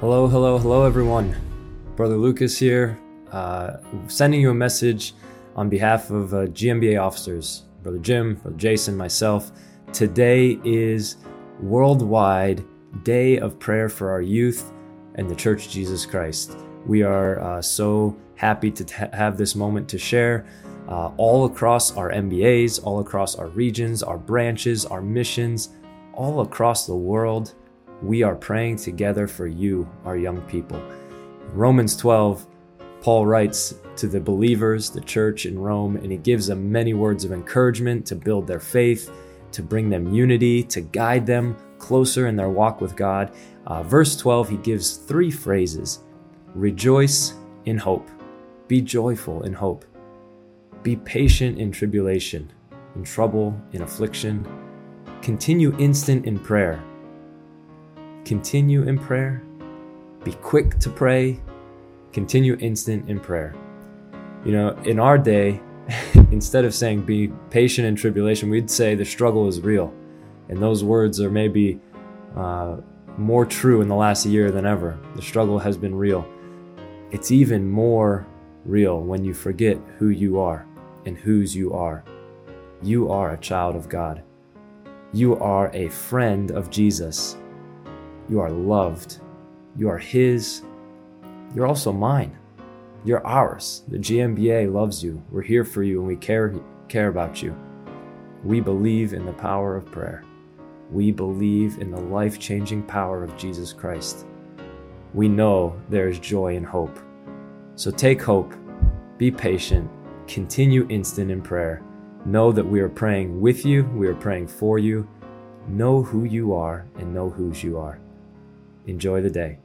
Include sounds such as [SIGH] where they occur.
Hello, hello, hello, everyone. Brother Lucas here, uh, sending you a message on behalf of uh, GMBA officers, Brother Jim, Brother Jason, myself. Today is worldwide day of prayer for our youth and the Church Jesus Christ. We are uh, so happy to t- have this moment to share. Uh, all across our MBAs, all across our regions, our branches, our missions, all across the world, we are praying together for you, our young people. Romans 12, Paul writes to the believers, the church in Rome, and he gives them many words of encouragement to build their faith, to bring them unity, to guide them closer in their walk with God. Uh, verse 12, he gives three phrases Rejoice in hope, be joyful in hope, be patient in tribulation, in trouble, in affliction, continue instant in prayer continue in prayer, be quick to pray, continue instant in prayer. You know, in our day, [LAUGHS] instead of saying be patient in tribulation, we'd say the struggle is real. And those words are maybe uh, more true in the last year than ever. The struggle has been real. It's even more real when you forget who you are and whose you are. You are a child of God. You are a friend of Jesus. You are loved. You are His. You're also mine. You're ours. The GMBA loves you. We're here for you and we care, care about you. We believe in the power of prayer. We believe in the life changing power of Jesus Christ. We know there is joy and hope. So take hope, be patient, continue instant in prayer. Know that we are praying with you, we are praying for you. Know who you are and know whose you are. Enjoy the day.